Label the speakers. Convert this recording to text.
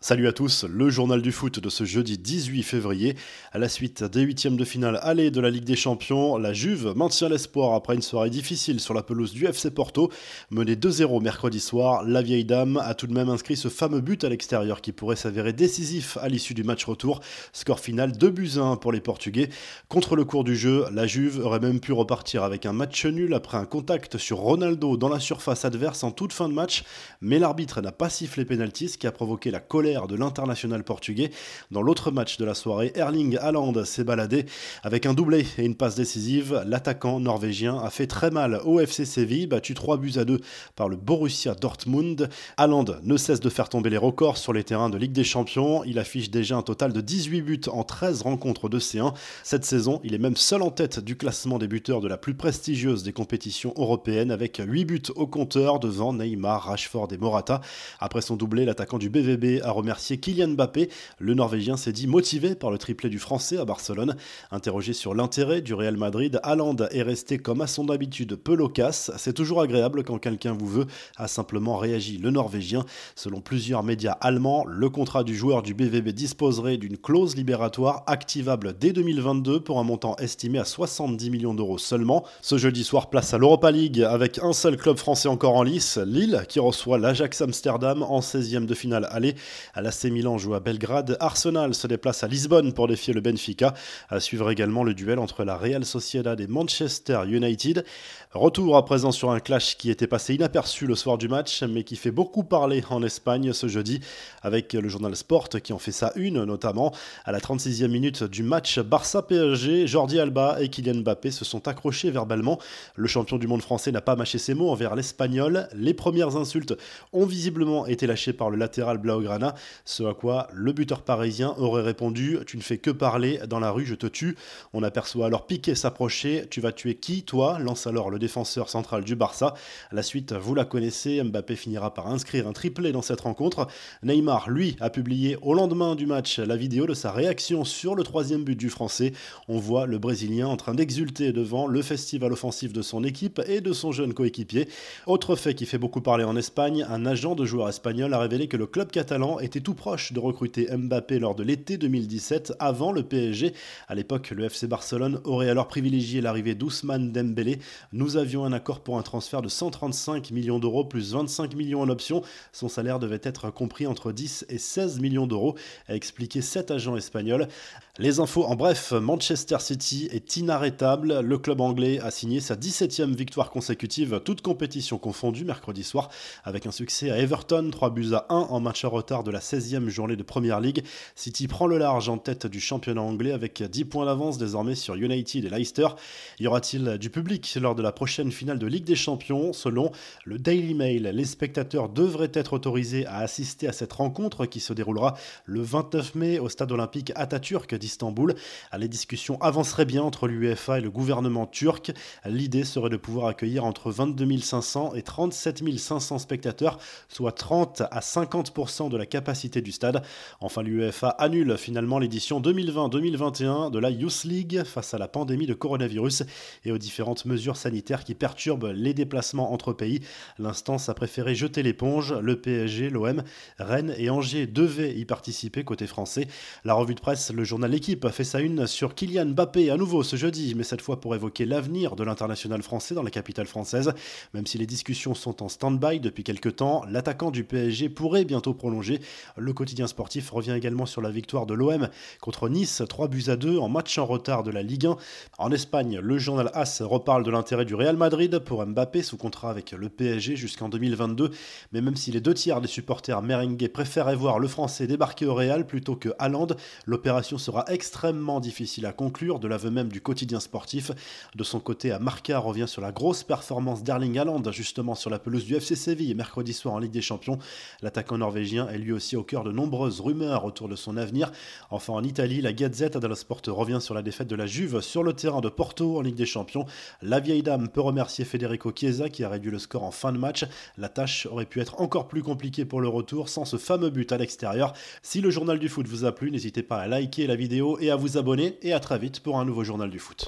Speaker 1: Salut à tous, le journal du foot de ce jeudi 18 février. À la suite des huitièmes de finale aller de la Ligue des Champions, la Juve maintient l'espoir après une soirée difficile sur la pelouse du FC Porto. Menée 2-0 mercredi soir, la vieille dame a tout de même inscrit ce fameux but à l'extérieur qui pourrait s'avérer décisif à l'issue du match retour. Score final 2 buts 1 pour les Portugais. Contre le cours du jeu, la Juve aurait même pu repartir avec un match nul après un contact sur Ronaldo dans la surface adverse en toute fin de match. Mais l'arbitre n'a pas sifflé pénalty, ce qui a provoqué la colère de l'international portugais. Dans l'autre match de la soirée, Erling Haaland s'est baladé avec un doublé et une passe décisive. L'attaquant norvégien a fait très mal au FC Séville, battu 3 buts à 2 par le Borussia Dortmund. Haaland ne cesse de faire tomber les records sur les terrains de Ligue des Champions. Il affiche déjà un total de 18 buts en 13 rencontres de C1. Cette saison, il est même seul en tête du classement des buteurs de la plus prestigieuse des compétitions européennes avec 8 buts au compteur devant Neymar, Rashford et Morata. Après son doublé, l'attaquant du BVB a remercié Kylian Mbappé. Le Norvégien s'est dit motivé par le triplé du Français à Barcelone. Interrogé sur l'intérêt du Real Madrid, Haaland est resté comme à son habitude peu loquace. C'est toujours agréable quand quelqu'un vous veut, a simplement réagi le Norvégien. Selon plusieurs médias allemands, le contrat du joueur du BVB disposerait d'une clause libératoire activable dès 2022 pour un montant estimé à 70 millions d'euros seulement. Ce jeudi soir, place à l'Europa League avec un seul club français encore en lice, Lille, qui reçoit l'Ajax Amsterdam en 16e de finale aller. L'AC Milan joue à Belgrade. Arsenal se déplace à Lisbonne pour défier le Benfica. À suivre également le duel entre la Real Sociedad et Manchester United. Retour à présent sur un clash qui était passé inaperçu le soir du match, mais qui fait beaucoup parler en Espagne ce jeudi, avec le journal Sport qui en fait sa une notamment. À la 36e minute du match Barça-PSG, Jordi Alba et Kylian Mbappé se sont accrochés verbalement. Le champion du monde français n'a pas mâché ses mots envers l'Espagnol. Les premières insultes ont visiblement été lâchées par le latéral Blaugrana, ce à quoi le buteur parisien aurait répondu Tu ne fais que parler, dans la rue je te tue. On aperçoit alors Piqué s'approcher Tu vas tuer qui, toi? Lance alors le défenseur central du Barça. La suite, vous la connaissez, Mbappé finira par inscrire un triplé dans cette rencontre. Neymar, lui, a publié au lendemain du match la vidéo de sa réaction sur le troisième but du Français. On voit le Brésilien en train d'exulter devant le festival offensif de son équipe et de son jeune coéquipier. Autre fait qui fait beaucoup parler en Espagne, un agent de joueur espagnol a révélé que le club catalan était tout proche de recruter Mbappé lors de l'été 2017 avant le PSG. À l'époque, le FC Barcelone aurait alors privilégié l'arrivée d'Ousmane Dembélé. Nous avions un accord pour un transfert de 135 millions d'euros plus 25 millions en option. Son salaire devait être compris entre 10 et 16 millions d'euros, a expliqué cet agent espagnol. Les infos en bref, Manchester City est inarrêtable. Le club anglais a signé sa 17e victoire consécutive, toute compétition confondue, mercredi soir, avec un succès à Everton, 3 buts à 1 en match à retard de la 16e journée de Premier League. City prend le large en tête du championnat anglais avec 10 points d'avance désormais sur United et Leicester. Y aura-t-il du public lors de la prochaine finale de Ligue des Champions? Selon le Daily Mail, les spectateurs devraient être autorisés à assister à cette rencontre qui se déroulera le 29 mai au stade olympique Atatürk d'Istanbul. Les discussions avanceraient bien entre l'UEFA et le gouvernement turc. L'idée serait de pouvoir accueillir entre 22 500 et 37 500 spectateurs, soit 30 à 50% de la capacité Enfin, l'UEFA annule finalement l'édition 2020-2021 de la Youth League face à la pandémie de coronavirus et aux différentes mesures sanitaires qui perturbe les déplacements entre pays. L'instance a préféré jeter l'éponge. Le PSG, l'OM, Rennes et Angers devaient y participer côté français. La revue de presse, le journal L'équipe a fait sa une sur Kylian Mbappé à nouveau ce jeudi, mais cette fois pour évoquer l'avenir de l'international français dans la capitale française. Même si les discussions sont en stand-by depuis quelques temps, l'attaquant du PSG pourrait bientôt prolonger. Le quotidien sportif revient également sur la victoire de l'OM contre Nice, 3 buts à 2 en match en retard de la Ligue 1. En Espagne, le journal AS reparle de l'intérêt du Real Madrid pour Mbappé sous contrat avec le PSG jusqu'en 2022. Mais même si les deux tiers des supporters merengues préféraient voir le Français débarquer au Real plutôt que Haaland, l'opération sera extrêmement difficile à conclure, de l'aveu même du quotidien sportif. De son côté, à Marca revient sur la grosse performance d'Erling Haaland, justement sur la pelouse du FC Séville mercredi soir en Ligue des Champions. L'attaquant norvégien est lui au cœur de nombreuses rumeurs autour de son avenir. Enfin, en Italie, la Gazette dello Sport revient sur la défaite de la Juve sur le terrain de Porto en Ligue des Champions. La vieille dame peut remercier Federico Chiesa qui a réduit le score en fin de match. La tâche aurait pu être encore plus compliquée pour le retour sans ce fameux but à l'extérieur. Si le journal du foot vous a plu, n'hésitez pas à liker la vidéo et à vous abonner et à très vite pour un nouveau journal du foot.